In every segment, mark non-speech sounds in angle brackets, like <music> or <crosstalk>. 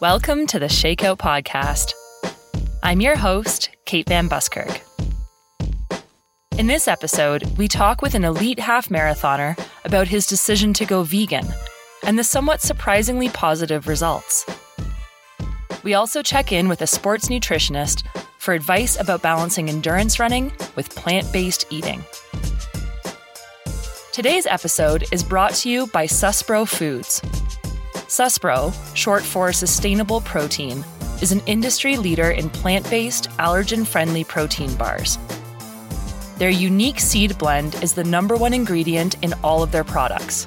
Welcome to the Shakeout Podcast. I'm your host, Kate Van Buskirk. In this episode, we talk with an elite half marathoner about his decision to go vegan and the somewhat surprisingly positive results. We also check in with a sports nutritionist for advice about balancing endurance running with plant based eating. Today's episode is brought to you by Suspro Foods Suspro, short for Sustainable Protein, is an industry leader in plant based, allergen friendly protein bars. Their unique seed blend is the number one ingredient in all of their products.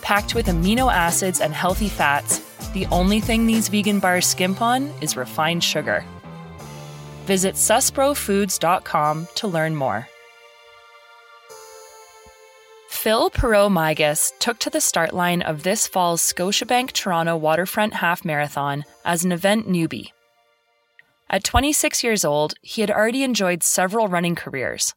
Packed with amino acids and healthy fats, the only thing these vegan bars skimp on is refined sugar. Visit susprofoods.com to learn more. Phil Parrot Migas took to the start line of this fall's Scotiabank Toronto Waterfront Half Marathon as an event newbie. At 26 years old, he had already enjoyed several running careers.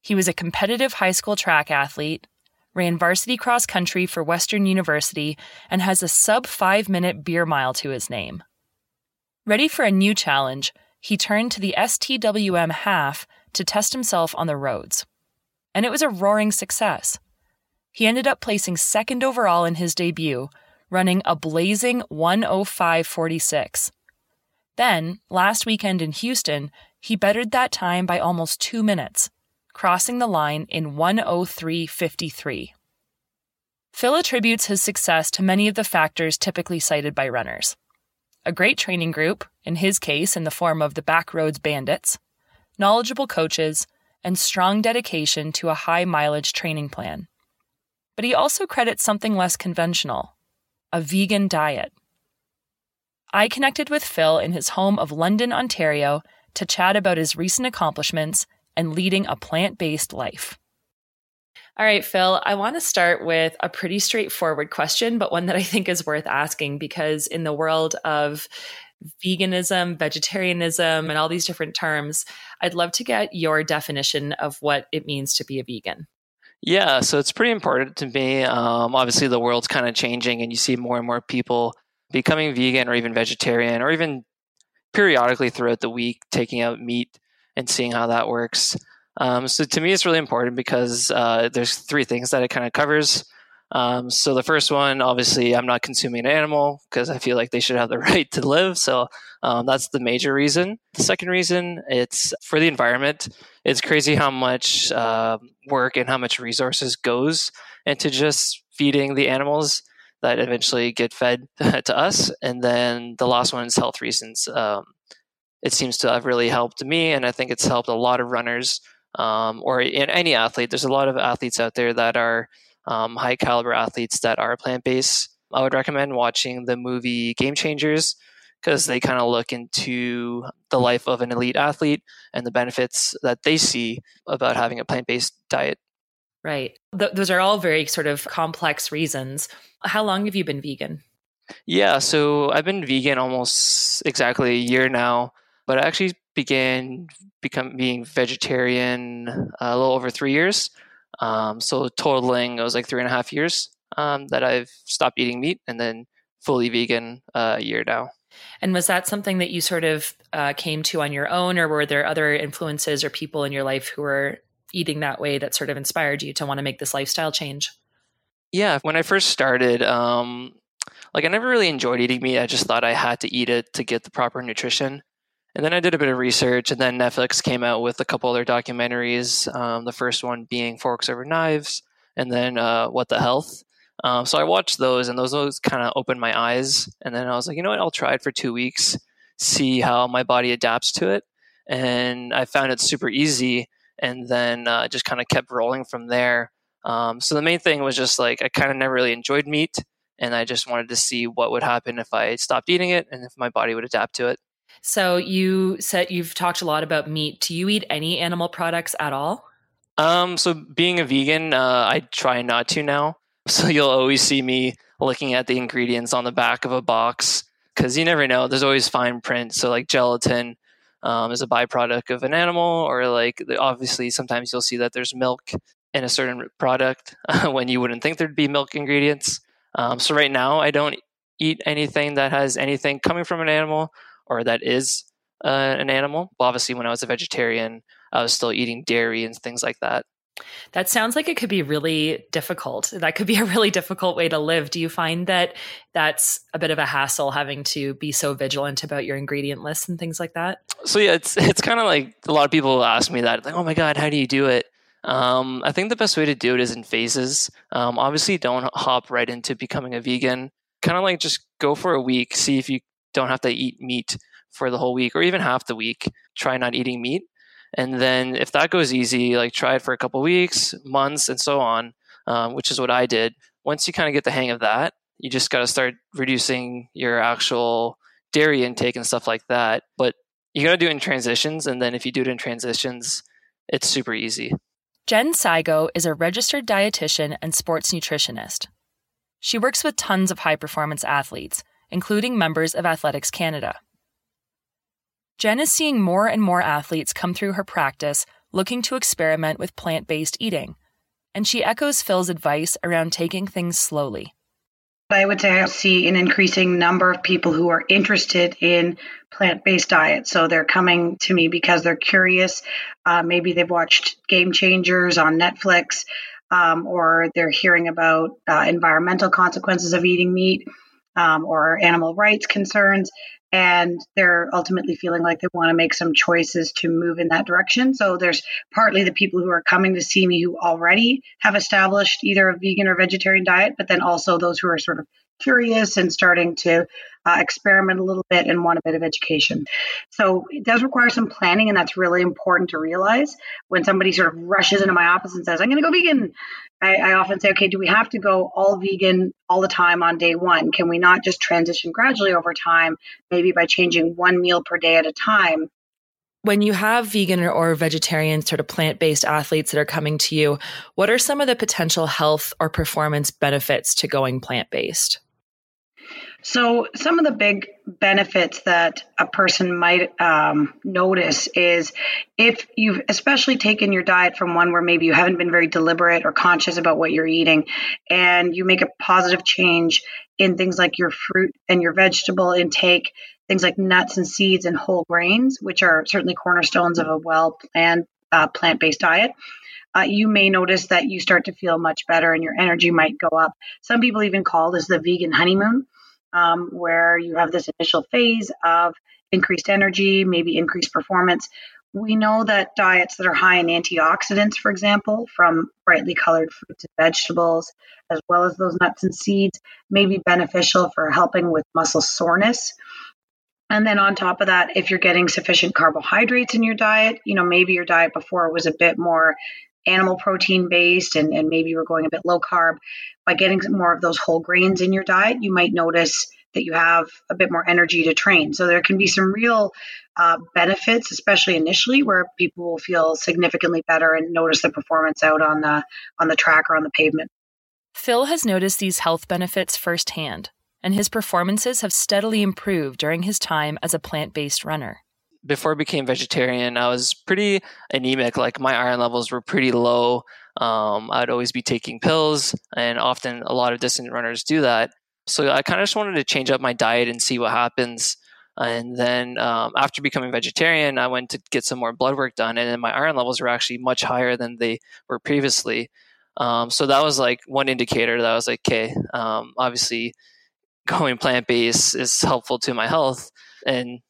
He was a competitive high school track athlete, ran varsity cross country for Western University, and has a sub five minute beer mile to his name. Ready for a new challenge, he turned to the STWM half to test himself on the roads and it was a roaring success. He ended up placing second overall in his debut, running a blazing 105.46. Then, last weekend in Houston, he bettered that time by almost two minutes, crossing the line in 103.53. Phil attributes his success to many of the factors typically cited by runners a great training group, in his case in the form of the Backroads Bandits, knowledgeable coaches, and strong dedication to a high mileage training plan. But he also credits something less conventional a vegan diet. I connected with Phil in his home of London, Ontario, to chat about his recent accomplishments and leading a plant based life. All right, Phil, I want to start with a pretty straightforward question, but one that I think is worth asking because in the world of veganism, vegetarianism, and all these different terms. I'd love to get your definition of what it means to be a vegan. Yeah, so it's pretty important to me. Um, obviously, the world's kind of changing, and you see more and more people becoming vegan or even vegetarian, or even periodically throughout the week taking out meat and seeing how that works. Um, so to me, it's really important because uh, there's three things that it kind of covers. Um, so the first one, obviously, I'm not consuming an animal because I feel like they should have the <laughs> right to live. So um, that's the major reason. The second reason, it's for the environment. It's crazy how much uh, work and how much resources goes into just feeding the animals that eventually get fed <laughs> to us. And then the last one is health reasons. Um, it seems to have really helped me, and I think it's helped a lot of runners um, or in any athlete. There's a lot of athletes out there that are um, high caliber athletes that are plant based. I would recommend watching the movie Game Changers because they kind of look into the life of an elite athlete and the benefits that they see about having a plant based diet. Right. Th- those are all very sort of complex reasons. How long have you been vegan? Yeah, so I've been vegan almost exactly a year now, but I actually began become being vegetarian a little over three years. Um, so totaling, it was like three and a half years um, that I've stopped eating meat, and then fully vegan uh, a year now. And was that something that you sort of uh, came to on your own, or were there other influences or people in your life who were eating that way that sort of inspired you to want to make this lifestyle change? Yeah, when I first started, um, like I never really enjoyed eating meat. I just thought I had to eat it to get the proper nutrition. And then I did a bit of research, and then Netflix came out with a couple other documentaries. Um, the first one being Forks Over Knives, and then uh, What the Health. Um, so I watched those, and those, those kind of opened my eyes. And then I was like, you know what? I'll try it for two weeks, see how my body adapts to it. And I found it super easy, and then uh, just kind of kept rolling from there. Um, so the main thing was just like I kind of never really enjoyed meat, and I just wanted to see what would happen if I stopped eating it and if my body would adapt to it. So you said you've talked a lot about meat. Do you eat any animal products at all? Um, so being a vegan, uh, I try not to now. <laughs> So you'll always see me looking at the ingredients on the back of a box because you never know. There's always fine print. So like gelatin um, is a byproduct of an animal, or like obviously sometimes you'll see that there's milk in a certain product <laughs> when you wouldn't think there'd be milk ingredients. Um, so right now I don't eat anything that has anything coming from an animal or that is uh, an animal. obviously, when I was a vegetarian, I was still eating dairy and things like that. That sounds like it could be really difficult. That could be a really difficult way to live. Do you find that that's a bit of a hassle having to be so vigilant about your ingredient lists and things like that? So yeah, it's <laughs> it's kind of like a lot of people ask me that, like, "Oh my god, how do you do it?" Um, I think the best way to do it is in phases. Um, obviously, don't hop right into becoming a vegan. Kind of like just go for a week, see if you don't have to eat meat for the whole week or even half the week. Try not eating meat and then if that goes easy, like try it for a couple weeks, months, and so on, um, which is what I did. Once you kind of get the hang of that, you just got to start reducing your actual dairy intake and stuff like that. But you got to do it in transitions. And then if you do it in transitions, it's super easy. Jen Sygo is a registered dietitian and sports nutritionist. She works with tons of high performance athletes, including members of Athletics Canada. Jen is seeing more and more athletes come through her practice looking to experiment with plant based eating, and she echoes Phil's advice around taking things slowly. I would say I see an increasing number of people who are interested in plant based diets. So they're coming to me because they're curious. Uh, maybe they've watched Game Changers on Netflix, um, or they're hearing about uh, environmental consequences of eating meat um, or animal rights concerns and they're ultimately feeling like they want to make some choices to move in that direction. So there's partly the people who are coming to see me who already have established either a vegan or vegetarian diet, but then also those who are sort of curious and starting to uh, experiment a little bit and want a bit of education. So it does require some planning, and that's really important to realize. When somebody sort of rushes into my office and says, I'm going to go vegan, I, I often say, okay, do we have to go all vegan all the time on day one? Can we not just transition gradually over time, maybe by changing one meal per day at a time? When you have vegan or vegetarian sort of plant based athletes that are coming to you, what are some of the potential health or performance benefits to going plant based? So, some of the big benefits that a person might um, notice is if you've especially taken your diet from one where maybe you haven't been very deliberate or conscious about what you're eating, and you make a positive change in things like your fruit and your vegetable intake, things like nuts and seeds and whole grains, which are certainly cornerstones of a well planned uh, plant based diet. Uh, you may notice that you start to feel much better and your energy might go up. Some people even call this the vegan honeymoon um, where you have this initial phase of increased energy, maybe increased performance. We know that diets that are high in antioxidants, for example, from brightly colored fruits and vegetables, as well as those nuts and seeds, may be beneficial for helping with muscle soreness. And then on top of that, if you're getting sufficient carbohydrates in your diet, you know, maybe your diet before was a bit more animal protein based and, and maybe you're going a bit low carb, by getting more of those whole grains in your diet, you might notice that you have a bit more energy to train. So there can be some real uh, benefits, especially initially, where people will feel significantly better and notice the performance out on the on the track or on the pavement. Phil has noticed these health benefits firsthand, and his performances have steadily improved during his time as a plant based runner before I became vegetarian, I was pretty anemic. Like my iron levels were pretty low. Um, I'd always be taking pills, and often a lot of distance runners do that. So I kind of just wanted to change up my diet and see what happens. And then um, after becoming vegetarian, I went to get some more blood work done, and then my iron levels were actually much higher than they were previously. Um, so that was like one indicator that I was like, okay, um, obviously <laughs> going plant based is helpful to my health. And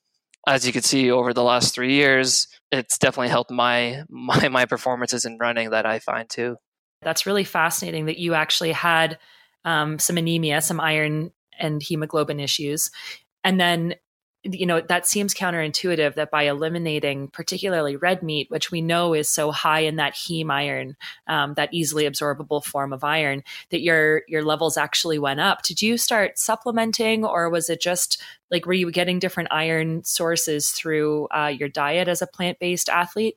as you can see over the last three years, it's definitely helped my <laughs> my my performances in running that I find too. That's really fascinating that you actually had um, some anemia, some iron and hemoglobin issues, and then you know that seems counterintuitive that by eliminating particularly red meat which we know is so high in that heme iron um, that easily absorbable form of iron that your your levels actually went up. Did you start supplementing or was it just like were you getting different iron sources through uh, your diet as a plant-based athlete?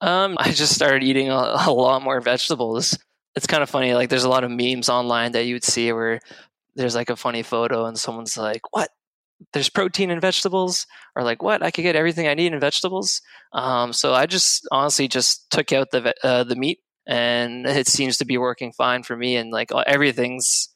Um, i just started eating a, a lot more vegetables. It's kind of funny like there's a lot of memes online that you would see where there's like a funny photo and someone's like what there's protein in vegetables or like what i could get everything i need in vegetables um, so i just honestly just took out the uh, the meat and <laughs> it seems to be working fine for me and like everything's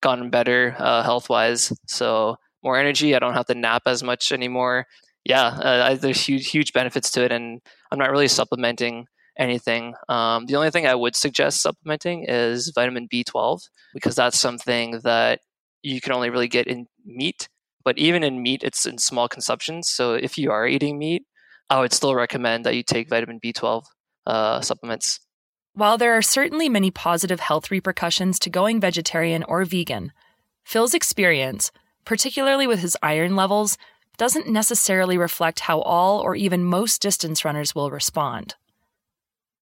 gotten better uh, health wise. So more energy. I don't have to nap as much anymore. Yeah, uh, there's huge huge benefits to it, and I'm not really supplementing anything. Um, the only thing I would suggest supplementing is vitamin B12 because that's something that you can only really get in meat. But even in meat, it's in small consumptions. So if you are eating meat, I would still recommend that you take vitamin B12 uh, supplements. While there are certainly many positive health repercussions to going vegetarian or vegan, Phil's experience, particularly with his iron levels, doesn't necessarily reflect how all or even most distance runners will respond.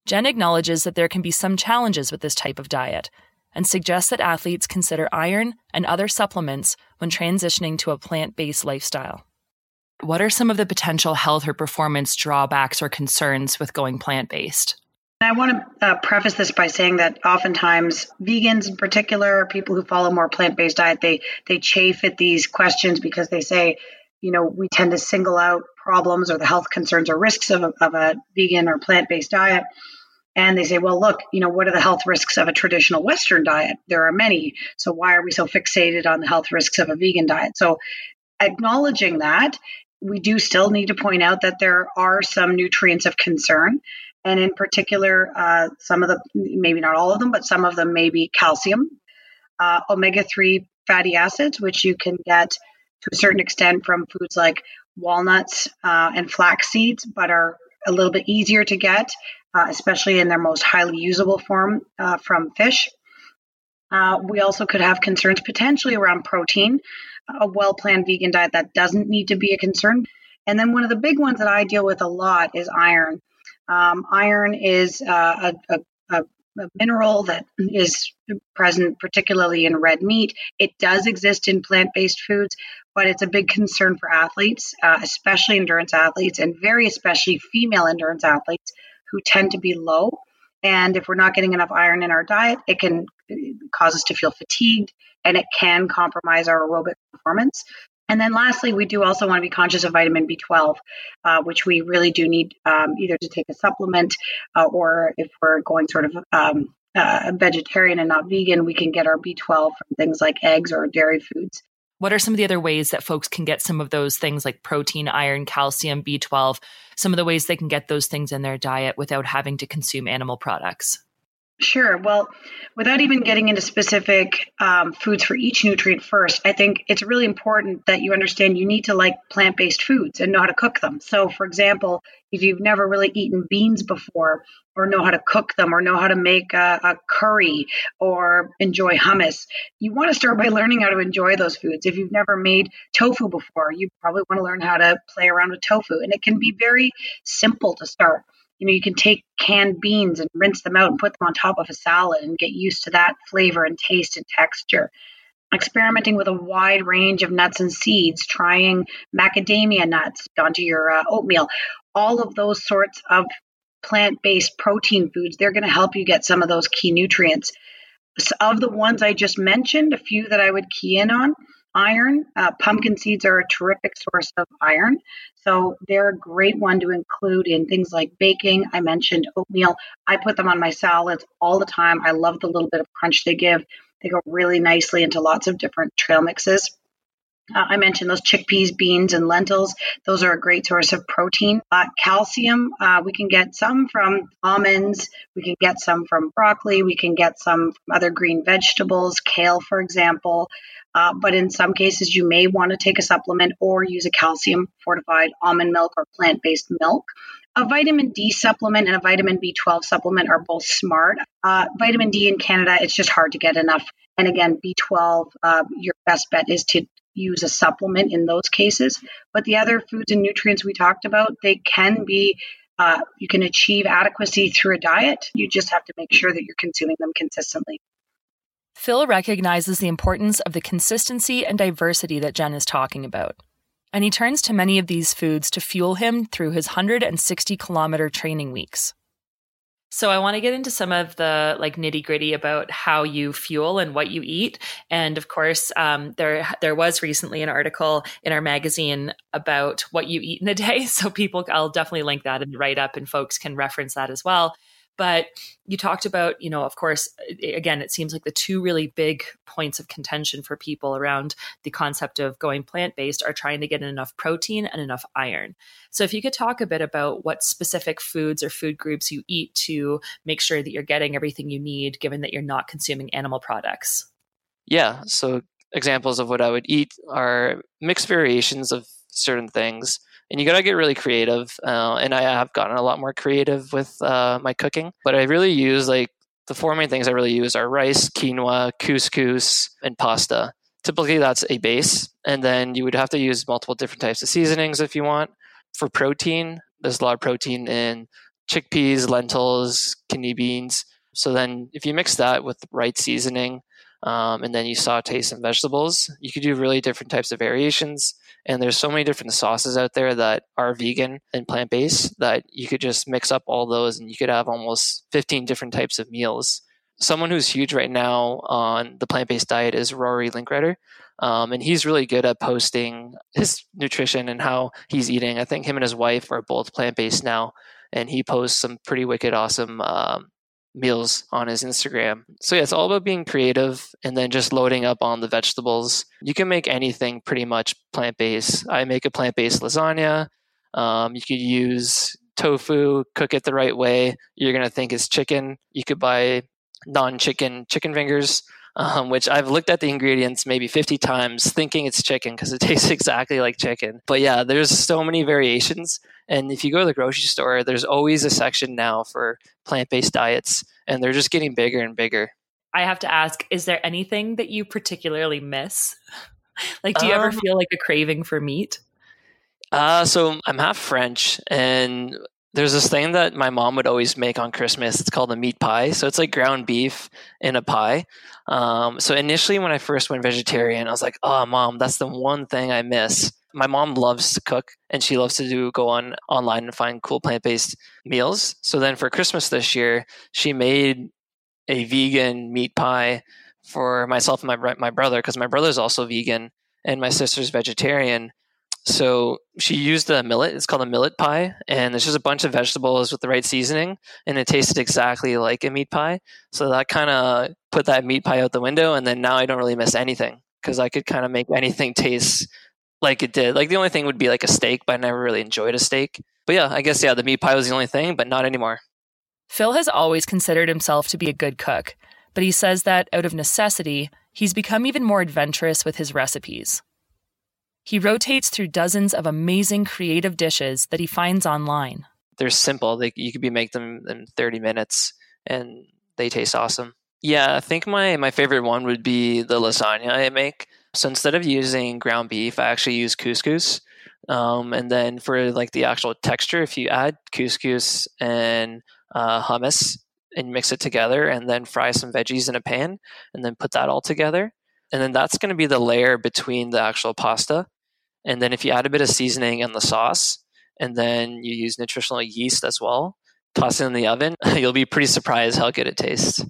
Jen acknowledges that there can be some challenges with this type of diet and suggests that athletes consider iron and other supplements when transitioning to a plant based lifestyle. What are some of the potential health or performance drawbacks or concerns with going plant based? I want to uh, preface this by saying that oftentimes vegans, in particular, or people who follow more plant-based diet, they they chafe at these questions because they say, you know, we tend to single out problems or the health concerns or risks of of a vegan or plant-based diet. And they say, well, look, you know, what are the health risks of a traditional Western diet? There are many. So why are we so fixated on the health risks of a vegan diet? So acknowledging that, we do still need to point out that there are some nutrients of concern and in particular, uh, some of the, maybe not all of them, but some of them may be calcium, uh, omega 3 fatty acids, which you can get to a certain extent from foods like walnuts uh, and flax seeds, but are a little bit easier to get, uh, especially in their most highly usable form uh, from fish. Uh, we also could have concerns potentially around protein. A well planned vegan diet that doesn't need to be a concern. And then one of the big ones that I deal with a lot is iron. Um, iron is uh, a, a, a, mineral that is present particularly in red meat. It does exist in plant based foods, but it's a big concern for athletes, uh, especially endurance athletes, and very especially female endurance athletes who tend to be low. And if we're not getting enough iron in our diet, it can cause us to feel fatigued and it can compromise our aerobic performance. And then lastly, we do also want to be conscious of vitamin B12, uh, which we really do need um, either to take a supplement uh, or if we're going sort of um, uh, vegetarian and not vegan, we can get our B12 from things like eggs or dairy foods. What are some of the other ways that folks can get some of those things like protein, iron, calcium, B12, some of the ways they can get those things in their diet without having to consume animal products? Sure. Well, without even getting into specific um, foods for each nutrient first, I think it's really important that you understand you need to like plant based foods and know how to cook them. So, for example, if you've never really eaten beans before, or know how to cook them, or know how to make a, a curry, or enjoy hummus, you want to start by learning how to enjoy those foods. If you've never made tofu before, you probably want to learn how to play around with tofu. And it can be very simple to start you know you can take canned beans and rinse them out and put them on top of a salad and get used to that flavor and taste and texture experimenting with a wide range of nuts and seeds trying macadamia nuts onto your uh, oatmeal all of those sorts of plant-based protein foods they're going to help you get some of those key nutrients of the ones i just mentioned a few that i would key in on iron. Uh, pumpkin seeds are a terrific source of iron. So they're a great one to include in things like baking. I mentioned oatmeal. I put them on my salads all the time. I love the little bit of crunch they give. They go really nicely into lots of different trail mixes. Uh, I mentioned those chickpeas, beans, and lentils. Those are a great source of protein. Uh, calcium, uh, we can get some from almonds. We can get some from broccoli. We can get some from other green vegetables, kale, for example. Uh, but in some cases, you may want to take a supplement or use a calcium fortified almond milk or plant based milk. A vitamin D supplement and a vitamin B12 supplement are both smart. Uh, vitamin D in Canada, it's just hard to get enough. And again, B12, uh, your best bet is to use a supplement in those cases. But the other foods and nutrients we talked about, they can be, uh, you can achieve adequacy through a diet. You just have to make sure that you're consuming them consistently. Phil recognizes the importance of the consistency and diversity that Jen is talking about. And he turns to many of these foods to fuel him through his 160 kilometer training weeks. So I want to get into some of the like nitty gritty about how you fuel and what you eat. And of course, um, there there was recently an article in our magazine about what you eat in a day. <laughs> So people, I'll definitely link that the write up, and folks can reference that as well. But you talked about, you know, of course, again, it seems like the two really big points of contention for people around the concept of going plant based are trying to get enough protein and enough iron. So, if you could talk a bit about what specific foods or food groups you eat to make sure that you're getting everything you need, given that you're not consuming animal products. Yeah. So, examples of what I would eat are mixed variations of certain things and you got to get really creative. Uh, and I have gotten a lot more creative with uh, my cooking, but I really use like the four main things I really use are rice, quinoa, couscous, and pasta. Typically, that's a base, and then you would have to use multiple different types of seasonings if you want. For protein, there's a lot of protein in chickpeas, lentils, kidney beans. So then, if you mix that with the right seasoning, um, and then you saute some vegetables, you could do really different types of variations. And there's so many different sauces out there that are vegan and plant based that you could just mix up all those and you could have almost 15 different types of meals. Someone who's huge right now on the plant based diet is Rory Linkletter. Um, and he's really good at posting his nutrition and how he's eating. I think him and his wife are both plant based now, and he posts some pretty wicked awesome um, meals on his Instagram. So yeah, it's all about being creative and then just loading up on the vegetables. You can make anything pretty much plant based. I make a plant based lasagna. Um, you could use tofu, cook it the right way. You're gonna think it's chicken. You could buy non-chicken chicken fingers. Um, which I've looked at the ingredients maybe 50 times thinking it's chicken because it <laughs> tastes exactly like chicken. But yeah, there's so many variations and if you go to the grocery store, there's always a section now for plant based diets, and they're just getting bigger and bigger. I have to ask is there anything that you particularly miss? <laughs> like, do you um, ever feel like a craving for meat? Uh, so I'm half French, and there's this thing that my mom would always make on Christmas. It's called a meat pie. So it's like ground beef in a pie. Um, so initially, when I first went vegetarian, I was like, "Oh, mom, that's the one thing I miss." my mom loves to cook and she loves to do go on online and find cool plant-based meals so then for christmas this year she made a vegan meat pie for myself and my my brother because my brother's also vegan and my sister's vegetarian so she used a millet it's called a millet pie and it's just a bunch of vegetables with the right seasoning and it tasted exactly like a meat pie so that kind of put that meat pie out the window and then now i don't really miss anything because i could kind of make anything taste like it did. Like the only thing would be like a steak, but I never really enjoyed a steak. But yeah, I guess yeah, the meat pie was the only thing, but not anymore. Phil has always considered himself to be a good cook, but he says that out of necessity, he's become even more adventurous with his recipes. He rotates through dozens of amazing creative dishes that he finds online. They're simple. They, you could be make them in 30 minutes and they taste awesome. Yeah, I think my, my favorite one would be the lasagna I make. So instead of using ground beef, I actually use couscous. Um, and then for like the actual texture, if you add couscous and uh, hummus and mix it together, and then fry some veggies in a pan, and then put that all together, and then that's going to be the layer between the actual pasta. And then if you add a bit of seasoning and the sauce, and then you use nutritional yeast as well, toss it in the oven, <laughs> you'll be pretty surprised how good it tastes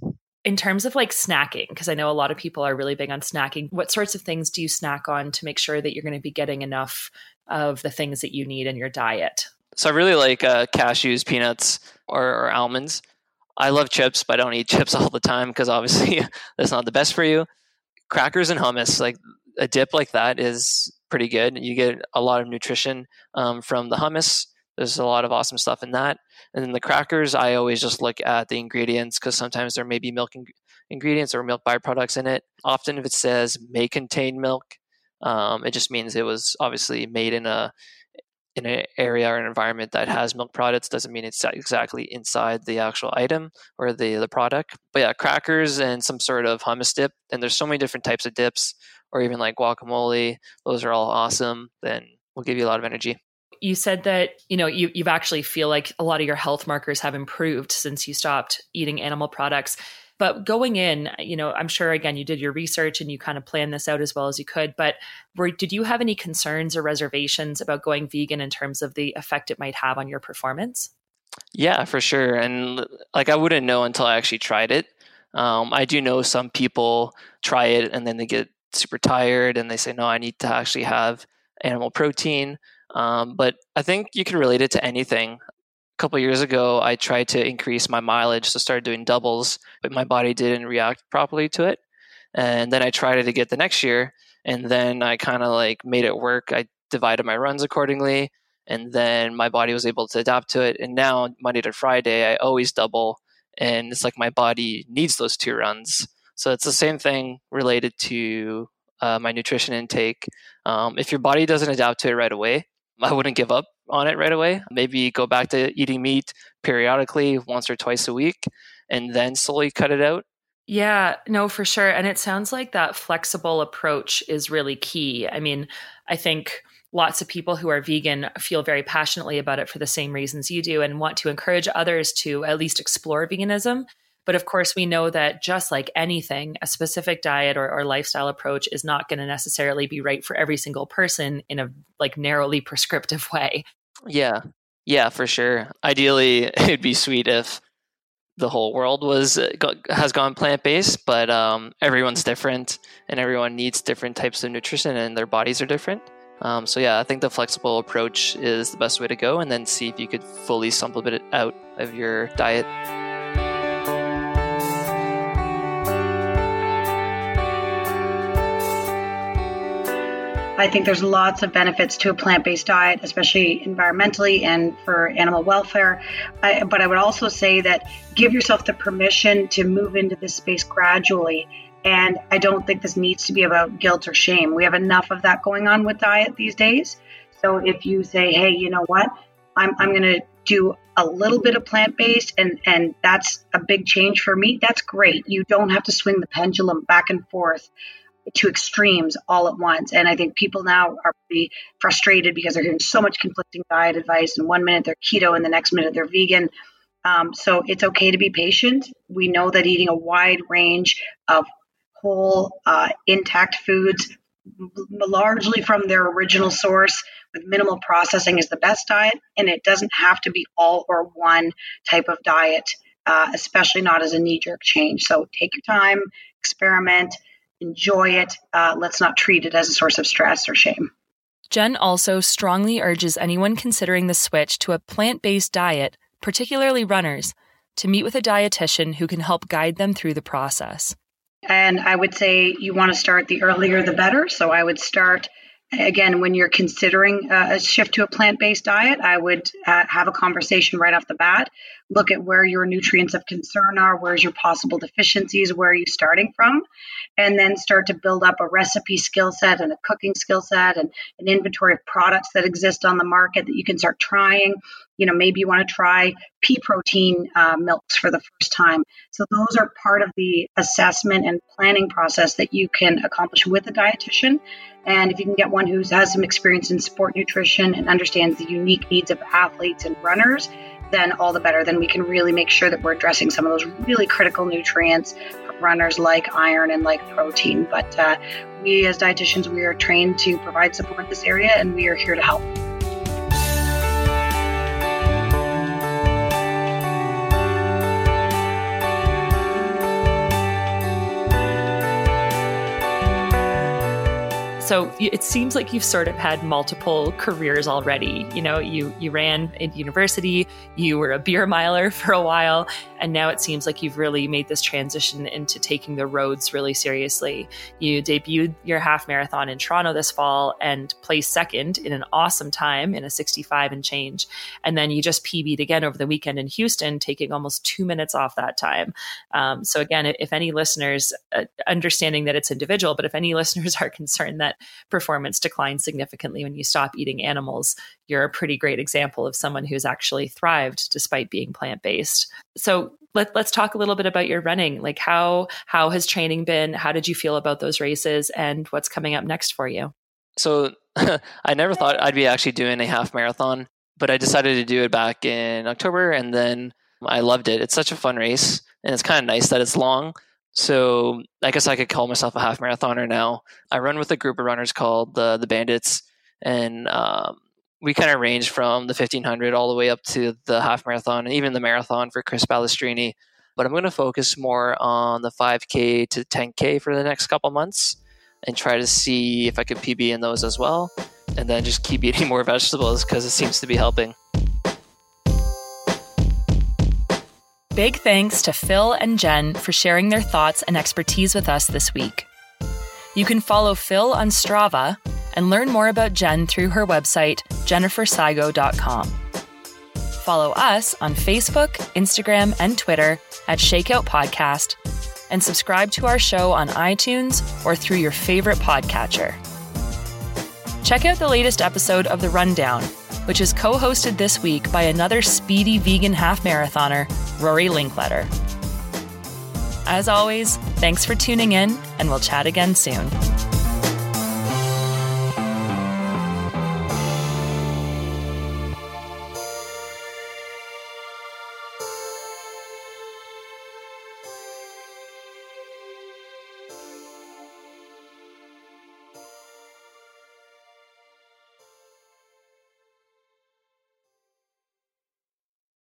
in terms of like snacking, because I know a lot of people are really big on snacking, what sorts of things do you snack on to make sure that you're going to be getting enough of the things that you need in your diet? So I really like uh, cashews, peanuts, or, or, almonds. I love chips, but I don't eat <laughs> chips all the time because obviously <laughs> that's not the best for you. Crackers and hummus, like a dip like that, is pretty good. You get a lot of nutrition um, from the hummus. There's a lot of awesome stuff in that. And then the crackers, I always just look at the ingredients because sometimes there may be milk in- ingredients or milk byproducts in it. Often, if it says may contain milk, um, it just means it was obviously made in a in an area or an environment that has milk products doesn't mean it's exactly inside the actual item or the the product. But yeah, crackers and some sort of hummus dip, and there's so many different types of dips, or even like guacamole. Those are all awesome. Then will give you a lot of energy you said that you know you, you've actually feel like a lot of your health markers have improved since you stopped eating animal products but going in you know i'm sure again you did your research and you kind of planned this out as well as you could but were, did you have any concerns or reservations about going vegan in terms of the effect it might have on your performance? Yeah for sure. And like i wouldn't know until i actually tried it. Um, i do know some people try it and then they get super tired and they say no i need to actually have animal protein. Um, but I think you can relate it to anything. Couple years ago, I tried to increase my mileage, so started doing doubles, but my body didn't react properly to it. And then I tried it again the next year, and then I kind of like made it work. I divided my runs accordingly, and then my body was able to adapt to it. And now Monday to Friday, I always double, and it's like my body needs those two runs. So it's the same thing related to uh, my nutrition intake. Um, if your body doesn't adapt to it right away, I wouldn't give up on it right away. Maybe go back to eating meat periodically, once or twice a week, and then slowly cut it out. Yeah, no, for sure. And it sounds like that flexible approach is really key. I mean, I think lots of people who are vegan feel very passionately about it for the same reasons you do and want to encourage others to at least explore veganism. But of course, we know that just like anything, a specific diet or, or lifestyle approach is not going to necessarily be right for every single person in a like narrowly <laughs> prescriptive way. Yeah. Yeah, for sure. Ideally, <laughs> it'd be sweet if the whole world was uh, has gone plant based, but um, everyone's different, and everyone needs different types of nutrition, and their bodies are different. Um, so yeah, I think the flexible approach is the best way to go, and then see if you could fully supplement it out of your diet. I think there's lots of benefits to a plant based diet, especially environmentally and for animal welfare. I, but I would also say that give yourself the permission to move into this space gradually. And I don't think this needs to be about guilt or shame. We have enough of that going on with diet these days. So if you say, hey, you know what, I'm, I'm going to do a little bit of plant based and and that's a big change for me that's great you don't have to swing the pendulum back and forth to extremes all at once. And I think people now are pretty frustrated because they're hearing so much conflicting diet advice. And one minute they're keto, and the next minute they're vegan. Um, so it's okay to be patient. We know that eating a wide range of whole, uh, intact foods, largely from their original source with minimal processing, is the best diet. And it doesn't have to be all or one type of diet, uh, especially not as a knee jerk change. So take your time, experiment enjoy it. Uh, let's not treat it as a source of stress or shame. Jen also strongly urges anyone considering the switch to a plant based diet, particularly runners, to meet with a dietitian who can help guide them through the process. And I would say you want to start the earlier the better. So I would start again when you're considering a shift to a plant-based diet i would uh, have a conversation right off the bat look at where your nutrients of concern are where's your possible deficiencies where are you starting from and then start to build up a recipe skill set and a cooking skill set and an inventory of products that exist on the market that you can start trying. You know maybe you want to try pea protein uh, milks for the first time. So those are part of the assessment and planning process that you can accomplish with a dietitian. And if you can get one who has some experience in sport nutrition and understands the unique needs of athletes and runners then all the better. Then we can really make sure that we're addressing some of those really critical nutrients runners like iron and like protein. But uh, we as dietitians, we are trained to provide support in this area and we are here to help. So it seems like you've sort of had multiple careers already. You know, you you ran in university, you were a beer miler <laughs> for a while, and now it seems like you've really made this transition into taking the roads really seriously. You debuted your half marathon in Toronto this fall and placed second in an awesome time in a 65 and change. And then you just PB'd again over the weekend in Houston, taking almost two minutes off that time. Um, so again, if any listeners, uh, understanding that it's individual, but if any <laughs> listeners are concerned that performance declines significantly when you stop eating animals, you're a pretty great example of someone who's actually thrived despite being plant based. So let, us talk a little bit about your running. Like how how has training been? How did you feel about those races, and what's coming up next for you? So <laughs> I never thought I'd be actually doing a half marathon, but I decided to do it back in October, and then I loved it. It's such a fun race, and it's kind of nice that it's long. So I guess I could call myself a half marathoner now. I run with a group of runners called the the Bandits, and um, we kind of range from the 1500 all the way up to the half marathon and even the marathon for Chris Balestrini. But I'm going to focus more on the 5K to 10K for the next couple months and try to see if I could PB in those as well. And then just keep <laughs> eating more vegetables because it seems to be helping. Big thanks to Phil and Jen for sharing their thoughts and expertise with us this week. You can follow Phil on Strava and learn more about Jen through her website, jennifersygo.com. Follow us on Facebook, Instagram, and Twitter at Shakeout Podcast, and subscribe to our show on iTunes or through your favorite podcatcher. Check out the latest episode of The Rundown, which is co hosted this week by another speedy vegan half marathoner, Rory Linkletter. As always, thanks for tuning in, and we'll chat again soon.